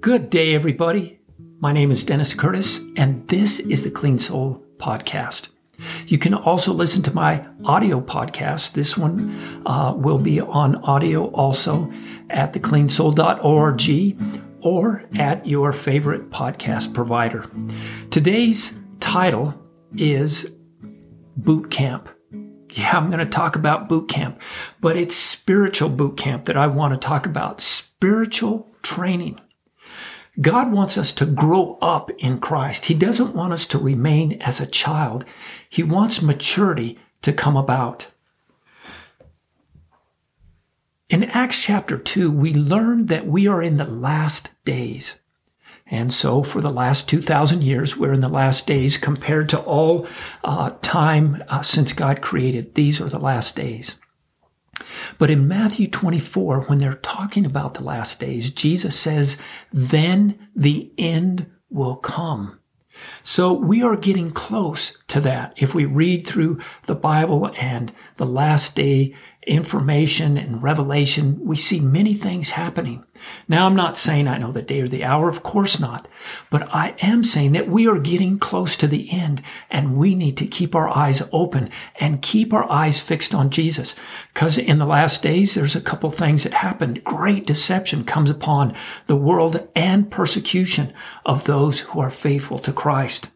Good day, everybody. My name is Dennis Curtis, and this is the Clean Soul Podcast. You can also listen to my audio podcast. This one uh, will be on audio also at thecleansoul.org or at your favorite podcast provider. Today's title is Boot Camp. Yeah, I'm going to talk about boot camp, but it's spiritual boot camp that I want to talk about. Spiritual training. God wants us to grow up in Christ. He doesn't want us to remain as a child. He wants maturity to come about. In Acts chapter 2, we learn that we are in the last days. And so, for the last 2,000 years, we're in the last days compared to all uh, time uh, since God created. These are the last days. But in Matthew 24, when they're talking about the last days, Jesus says, then the end will come. So we are getting close to that. If we read through the Bible and the last day information and revelation, we see many things happening. Now, I'm not saying I know the day or the hour, of course not, but I am saying that we are getting close to the end and we need to keep our eyes open and keep our eyes fixed on Jesus. Because in the last days, there's a couple things that happened. Great deception comes upon the world and persecution of those who are faithful to Christ.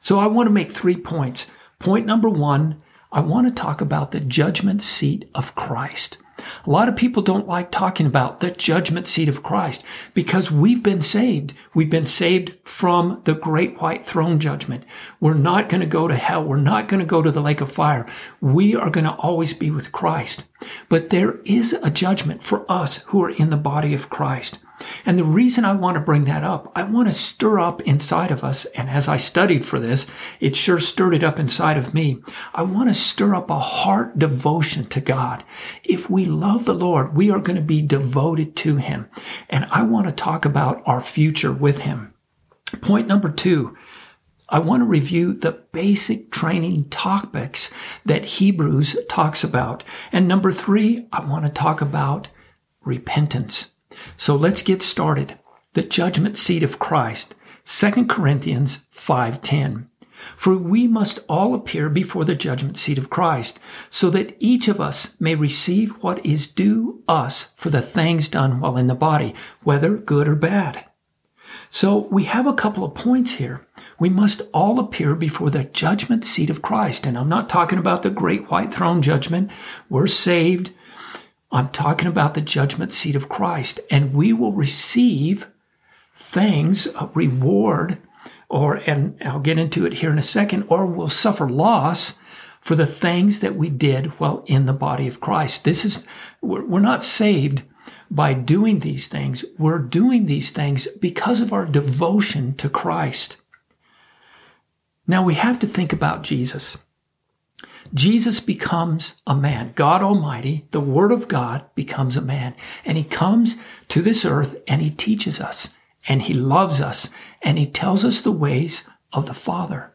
So I want to make three points. Point number one, I want to talk about the judgment seat of Christ. A lot of people don't like talking about the judgment seat of Christ because we've been saved. We've been saved from the great white throne judgment. We're not going to go to hell. We're not going to go to the lake of fire. We are going to always be with Christ. But there is a judgment for us who are in the body of Christ. And the reason I want to bring that up, I want to stir up inside of us. And as I studied for this, it sure stirred it up inside of me. I want to stir up a heart devotion to God. If we love the Lord, we are going to be devoted to Him. And I want to talk about our future with Him. Point number two. I want to review the basic training topics that Hebrews talks about. And number three, I want to talk about repentance. So let's get started. The judgment seat of Christ. 2 Corinthians 5:10. For we must all appear before the judgment seat of Christ, so that each of us may receive what is due us for the things done while in the body, whether good or bad. So we have a couple of points here. We must all appear before the judgment seat of Christ. And I'm not talking about the great white throne judgment. We're saved. I'm talking about the judgment seat of Christ, and we will receive things, a reward, or, and I'll get into it here in a second, or we'll suffer loss for the things that we did while in the body of Christ. This is, we're not saved by doing these things. We're doing these things because of our devotion to Christ. Now we have to think about Jesus. Jesus becomes a man. God Almighty, the Word of God, becomes a man. And He comes to this earth and He teaches us and He loves us and He tells us the ways of the Father.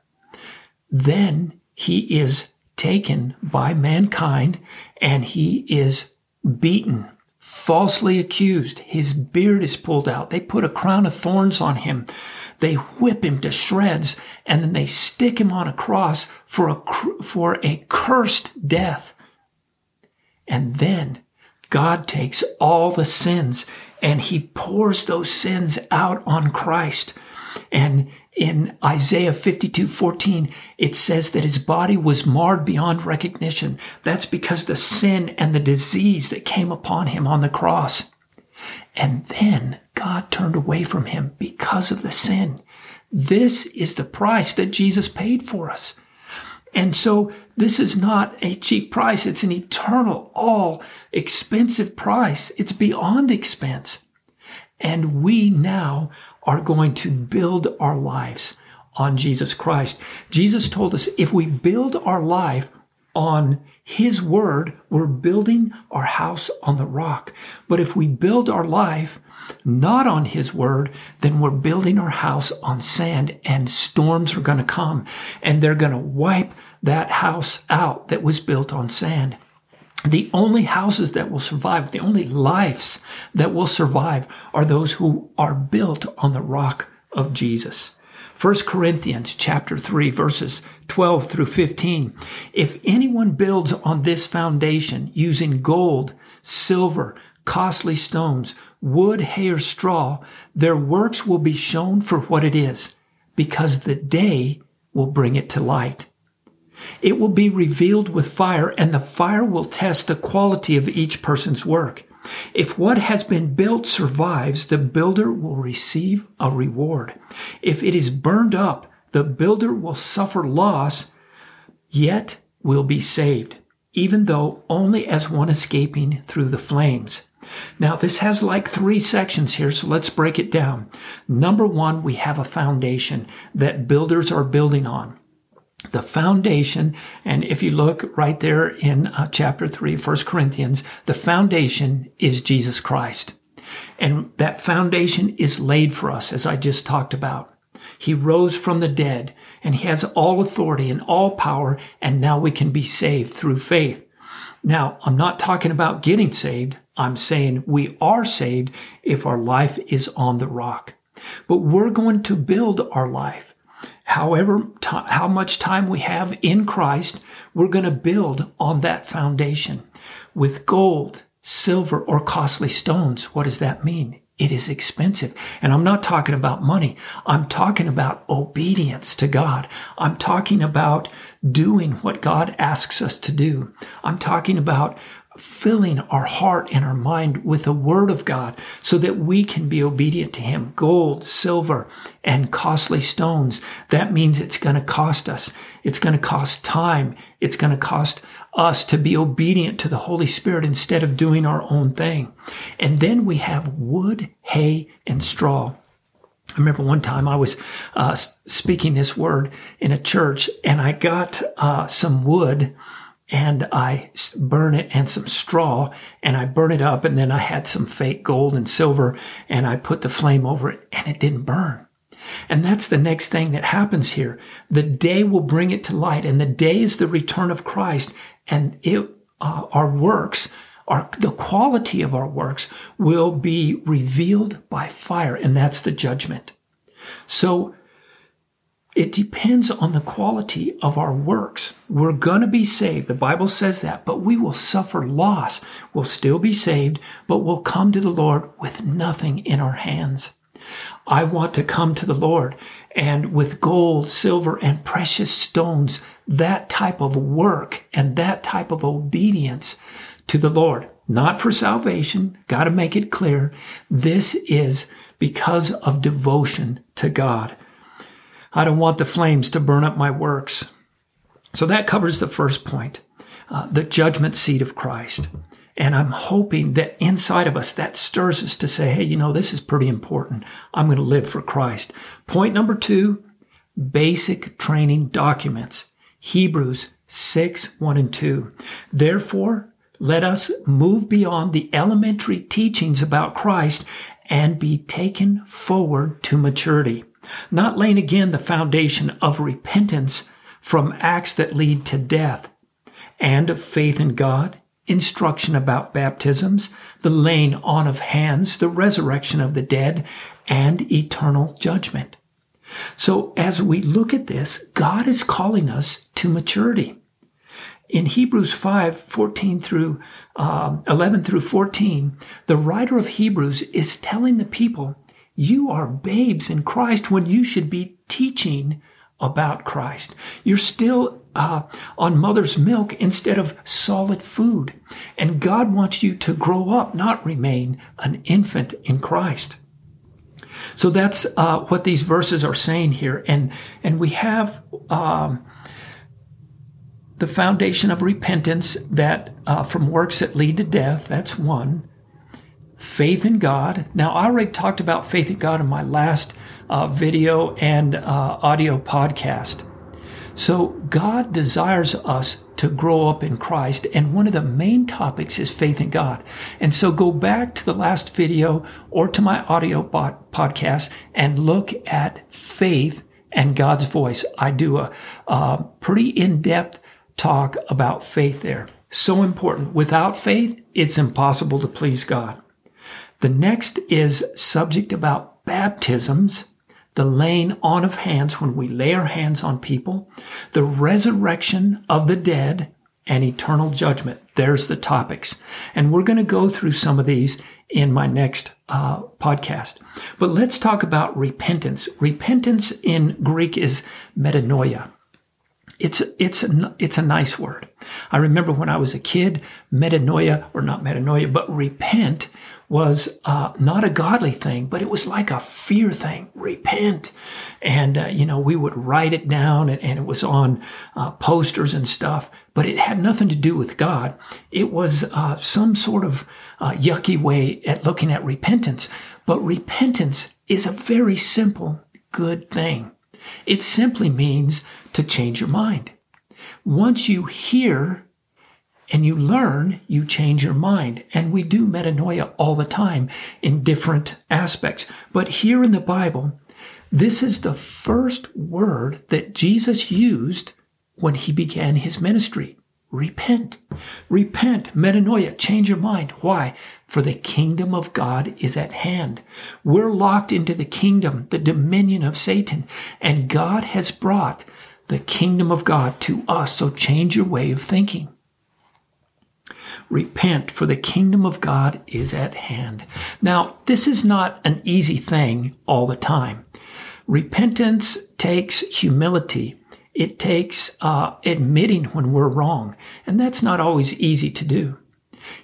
Then He is taken by mankind and He is beaten, falsely accused. His beard is pulled out. They put a crown of thorns on Him. They whip him to shreds and then they stick him on a cross for a, for a cursed death. And then God takes all the sins and he pours those sins out on Christ. And in Isaiah 52, 14, it says that his body was marred beyond recognition. That's because the sin and the disease that came upon him on the cross. And then God turned away from him because of the sin. This is the price that Jesus paid for us. And so this is not a cheap price. It's an eternal, all expensive price. It's beyond expense. And we now are going to build our lives on Jesus Christ. Jesus told us if we build our life on his word, we're building our house on the rock. But if we build our life not on his word, then we're building our house on sand and storms are going to come and they're going to wipe that house out that was built on sand. The only houses that will survive, the only lives that will survive are those who are built on the rock of Jesus. 1 Corinthians chapter 3 verses 12 through 15. If anyone builds on this foundation using gold, silver, costly stones, wood, hay, or straw, their works will be shown for what it is, because the day will bring it to light. It will be revealed with fire, and the fire will test the quality of each person's work. If what has been built survives, the builder will receive a reward. If it is burned up, the builder will suffer loss, yet will be saved, even though only as one escaping through the flames. Now, this has like three sections here, so let's break it down. Number one, we have a foundation that builders are building on the foundation, and if you look right there in uh, chapter 3, 1 Corinthians, the foundation is Jesus Christ. And that foundation is laid for us, as I just talked about. He rose from the dead, and he has all authority and all power, and now we can be saved through faith. Now, I'm not talking about getting saved. I'm saying we are saved if our life is on the rock. But we're going to build our life however t- how much time we have in Christ, we're going to build on that foundation with gold, silver, or costly stones. What does that mean? It is expensive. And I'm not talking about money. I'm talking about obedience to God. I'm talking about doing what God asks us to do. I'm talking about filling our heart and our mind with the word of God so that we can be obedient to him. Gold, silver, and costly stones. That means it's going to cost us. It's going to cost time. It's going to cost us to be obedient to the Holy Spirit instead of doing our own thing. And then we have wood, hay, and straw. I remember one time I was uh, speaking this word in a church and I got uh, some wood and I burn it and some straw and I burn it up and then I had some fake gold and silver and I put the flame over it and it didn't burn. And that's the next thing that happens here. The day will bring it to light and the day is the return of Christ and it, uh, our works our, the quality of our works will be revealed by fire and that's the judgment. So it depends on the quality of our works. We're going to be saved. The Bible says that, but we will suffer loss. We'll still be saved, but we'll come to the Lord with nothing in our hands. I want to come to the Lord and with gold, silver, and precious stones, that type of work and that type of obedience to the Lord. Not for salvation. Got to make it clear. This is because of devotion to God. I don't want the flames to burn up my works. So that covers the first point, uh, the judgment seat of Christ. And I'm hoping that inside of us, that stirs us to say, hey, you know, this is pretty important. I'm going to live for Christ. Point number two, basic training documents. Hebrews 6, 1 and 2. Therefore, let us move beyond the elementary teachings about Christ and be taken forward to maturity not laying again the foundation of repentance from acts that lead to death, and of faith in God, instruction about baptisms, the laying on of hands, the resurrection of the dead, and eternal judgment. So as we look at this, God is calling us to maturity. In Hebrews 5, 14 through uh, 11 through 14, the writer of Hebrews is telling the people you are babes in Christ when you should be teaching about Christ. You're still uh, on mother's milk instead of solid food. And God wants you to grow up, not remain an infant in Christ. So that's uh, what these verses are saying here. And, and we have um, the foundation of repentance that uh, from works that lead to death. That's one faith in God. Now, I already talked about faith in God in my last uh, video and uh, audio podcast. So, God desires us to grow up in Christ, and one of the main topics is faith in God. And so, go back to the last video or to my audio podcast and look at faith and God's voice. I do a, a pretty in depth talk about faith there. So important. Without faith, it's impossible to please God. The next is subject about baptisms, the laying on of hands when we lay our hands on people, the resurrection of the dead, and eternal judgment. There's the topics. And we're going to go through some of these in my next uh, podcast. But let's talk about repentance. Repentance in Greek is metanoia. It's it's it's a nice word. I remember when I was a kid, metanoia or not metanoia, but repent was uh, not a godly thing, but it was like a fear thing. Repent, and uh, you know we would write it down, and, and it was on uh, posters and stuff. But it had nothing to do with God. It was uh, some sort of uh, yucky way at looking at repentance. But repentance is a very simple, good thing. It simply means to change your mind. Once you hear and you learn, you change your mind. And we do metanoia all the time in different aspects. But here in the Bible, this is the first word that Jesus used when he began his ministry. Repent. Repent. Metanoia. Change your mind. Why? For the kingdom of God is at hand. We're locked into the kingdom, the dominion of Satan, and God has brought the kingdom of God to us. So change your way of thinking. Repent, for the kingdom of God is at hand. Now, this is not an easy thing all the time. Repentance takes humility. It takes uh, admitting when we're wrong, and that's not always easy to do.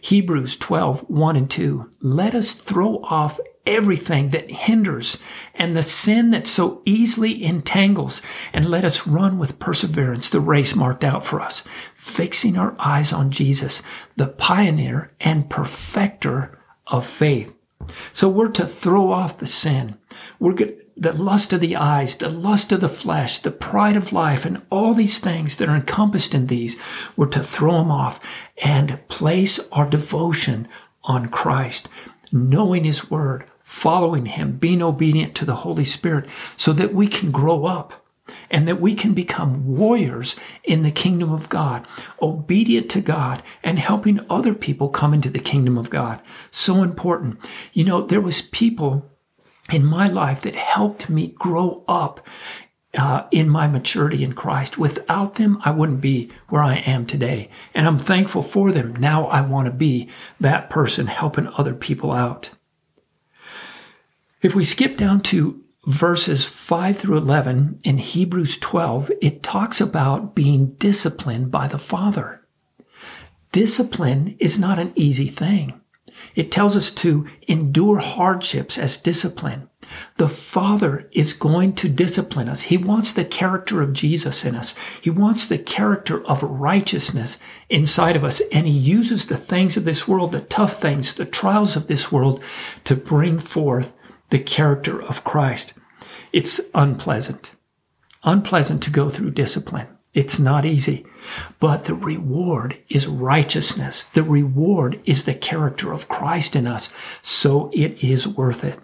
Hebrews 12, 1 and 2. Let us throw off everything that hinders and the sin that so easily entangles, and let us run with perseverance the race marked out for us, fixing our eyes on Jesus, the pioneer and perfecter of faith. So we're to throw off the sin. We're good, the lust of the eyes, the lust of the flesh, the pride of life, and all these things that are encompassed in these. We're to throw them off and place our devotion on Christ, knowing His Word, following Him, being obedient to the Holy Spirit so that we can grow up and that we can become warriors in the kingdom of God, obedient to God and helping other people come into the kingdom of God. So important. You know, there was people in my life that helped me grow up uh, in my maturity in Christ. Without them, I wouldn't be where I am today. And I'm thankful for them. Now I want to be that person helping other people out. If we skip down to verses 5 through 11 in Hebrews 12, it talks about being disciplined by the Father. Discipline is not an easy thing. It tells us to endure hardships as discipline. The Father is going to discipline us. He wants the character of Jesus in us. He wants the character of righteousness inside of us. And He uses the things of this world, the tough things, the trials of this world to bring forth the character of Christ. It's unpleasant. Unpleasant to go through discipline. It's not easy. But the reward is righteousness. The reward is the character of Christ in us. So it is worth it.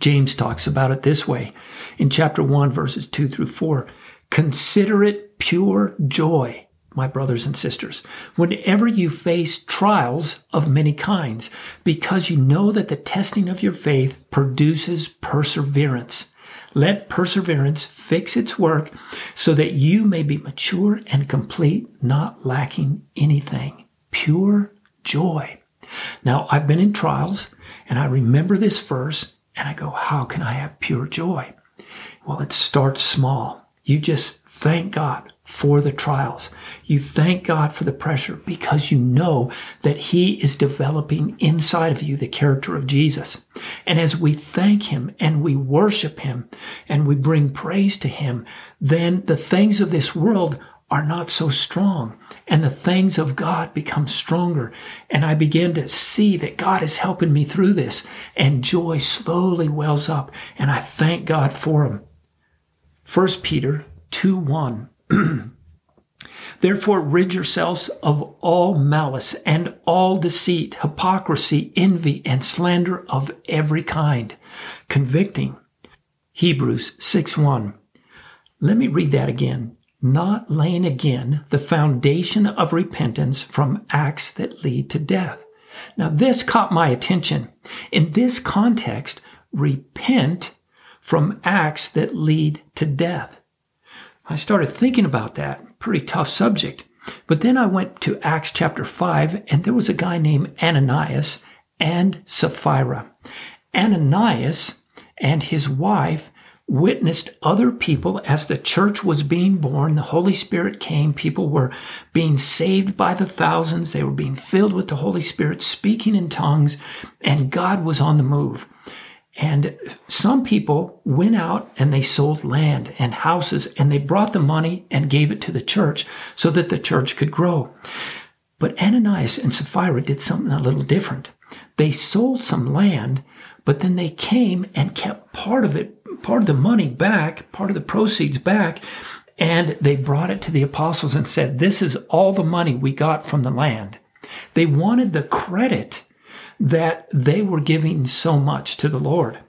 James talks about it this way in chapter 1, verses 2 through 4. Consider it pure joy my brothers and sisters, whenever you face trials of many kinds, because you know that the testing of your faith produces perseverance. Let perseverance fix its work so that you may be mature and complete, not lacking anything. Pure joy. Now, I've been in trials and I remember this verse and I go, how can I have pure joy? Well, it starts small. You just thank God for the trials. You thank God for the pressure because you know that He is developing inside of you the character of Jesus. And as we thank Him and we worship Him and we bring praise to Him, then the things of this world are not so strong and the things of God become stronger. And I begin to see that God is helping me through this and joy slowly wells up and I thank God for Him. 1 Peter 2 1 Therefore, rid yourselves of all malice and all deceit, hypocrisy, envy, and slander of every kind, convicting. Hebrews 6 1. Let me read that again. not laying again the foundation of repentance from acts that lead to death. Now, this caught my attention. In this context, repent from acts that lead to death. I started thinking about that. Pretty tough subject. But then I went to Acts chapter 5, and there was a guy named Ananias and Sapphira. Ananias and his wife witnessed other people as the church was being born. The Holy Spirit came. People were being saved by the thousands. They were being filled with the Holy Spirit, speaking in tongues, and God was on the move. And some people went out and they sold land and houses and they brought the money and gave it to the church so that the church could grow. But Ananias and Sapphira did something a little different. They sold some land, but then they came and kept part of it part of the money back, part of the proceeds back, and they brought it to the apostles and said, This is all the money we got from the land. They wanted the credit that they were giving so much to the Lord.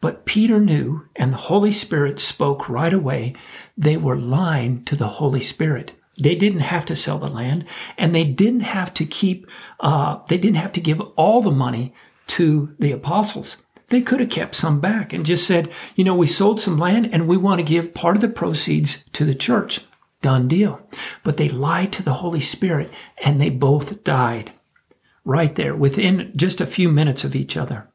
But Peter knew, and the Holy Spirit spoke right away, they were lying to the Holy Spirit. They didn't have to sell the land, and they didn't have to keep, uh, they didn't have to give all the money to the apostles. They could have kept some back and just said, you know, we sold some land and we want to give part of the proceeds to the church. Done deal. But they lied to the Holy Spirit and they both died right there within just a few minutes of each other.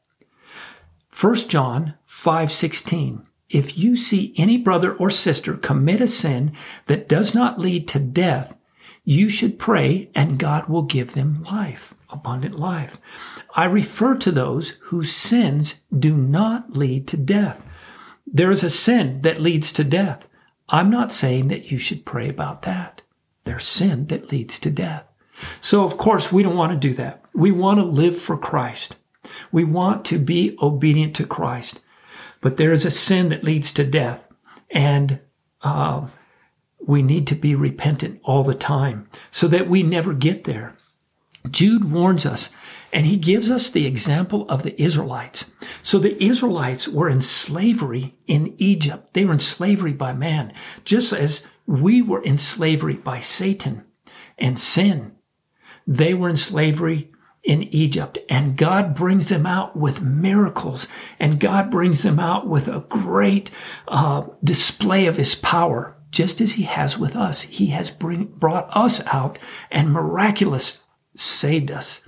1 John 5:16 If you see any brother or sister commit a sin that does not lead to death, you should pray and God will give them life abundant life. I refer to those whose sins do not lead to death. There is a sin that leads to death. I'm not saying that you should pray about that. There's sin that leads to death. So, of course, we don't want to do that. We want to live for Christ. We want to be obedient to Christ. But there is a sin that leads to death. And uh, we need to be repentant all the time so that we never get there. Jude warns us and he gives us the example of the Israelites. So the Israelites were in slavery in Egypt. They were in slavery by man, just as we were in slavery by Satan and sin. They were in slavery in Egypt and God brings them out with miracles and God brings them out with a great uh, display of his power. Just as he has with us, he has bring, brought us out and miraculous saved us.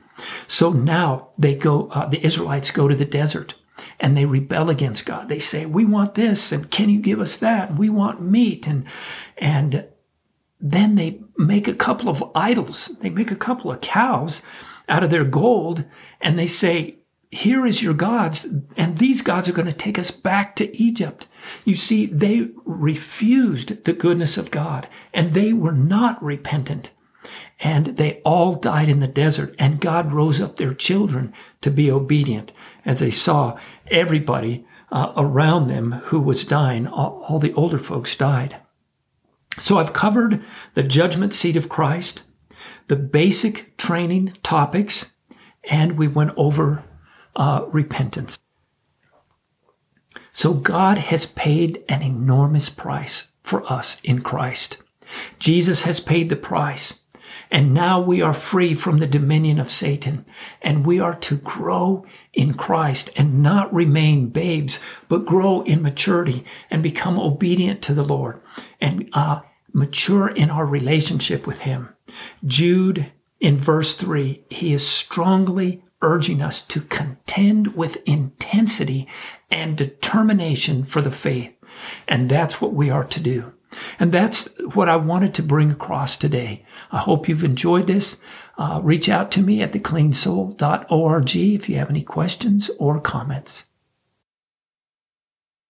So now they go, uh, the Israelites go to the desert and they rebel against God. They say, we want this and can you give us that? We want meat. And, and then they make a couple of idols. They make a couple of cows out of their gold and they say, here is your gods, and these gods are going to take us back to Egypt. You see, they refused the goodness of God, and they were not repentant and they all died in the desert and God rose up their children to be obedient as they saw everybody uh, around them who was dying. All, all the older folks died. So I've covered the judgment seat of Christ, the basic training topics, and we went over uh, repentance. So God has paid an enormous price for us in Christ. Jesus has paid the price. And now we are free from the dominion of Satan and we are to grow in Christ and not remain babes, but grow in maturity and become obedient to the Lord and uh, mature in our relationship with Him. Jude in verse three, he is strongly urging us to contend with intensity and determination for the faith. And that's what we are to do. And that's what I wanted to bring across today. I hope you've enjoyed this. Uh, reach out to me at thecleansoul.org if you have any questions or comments.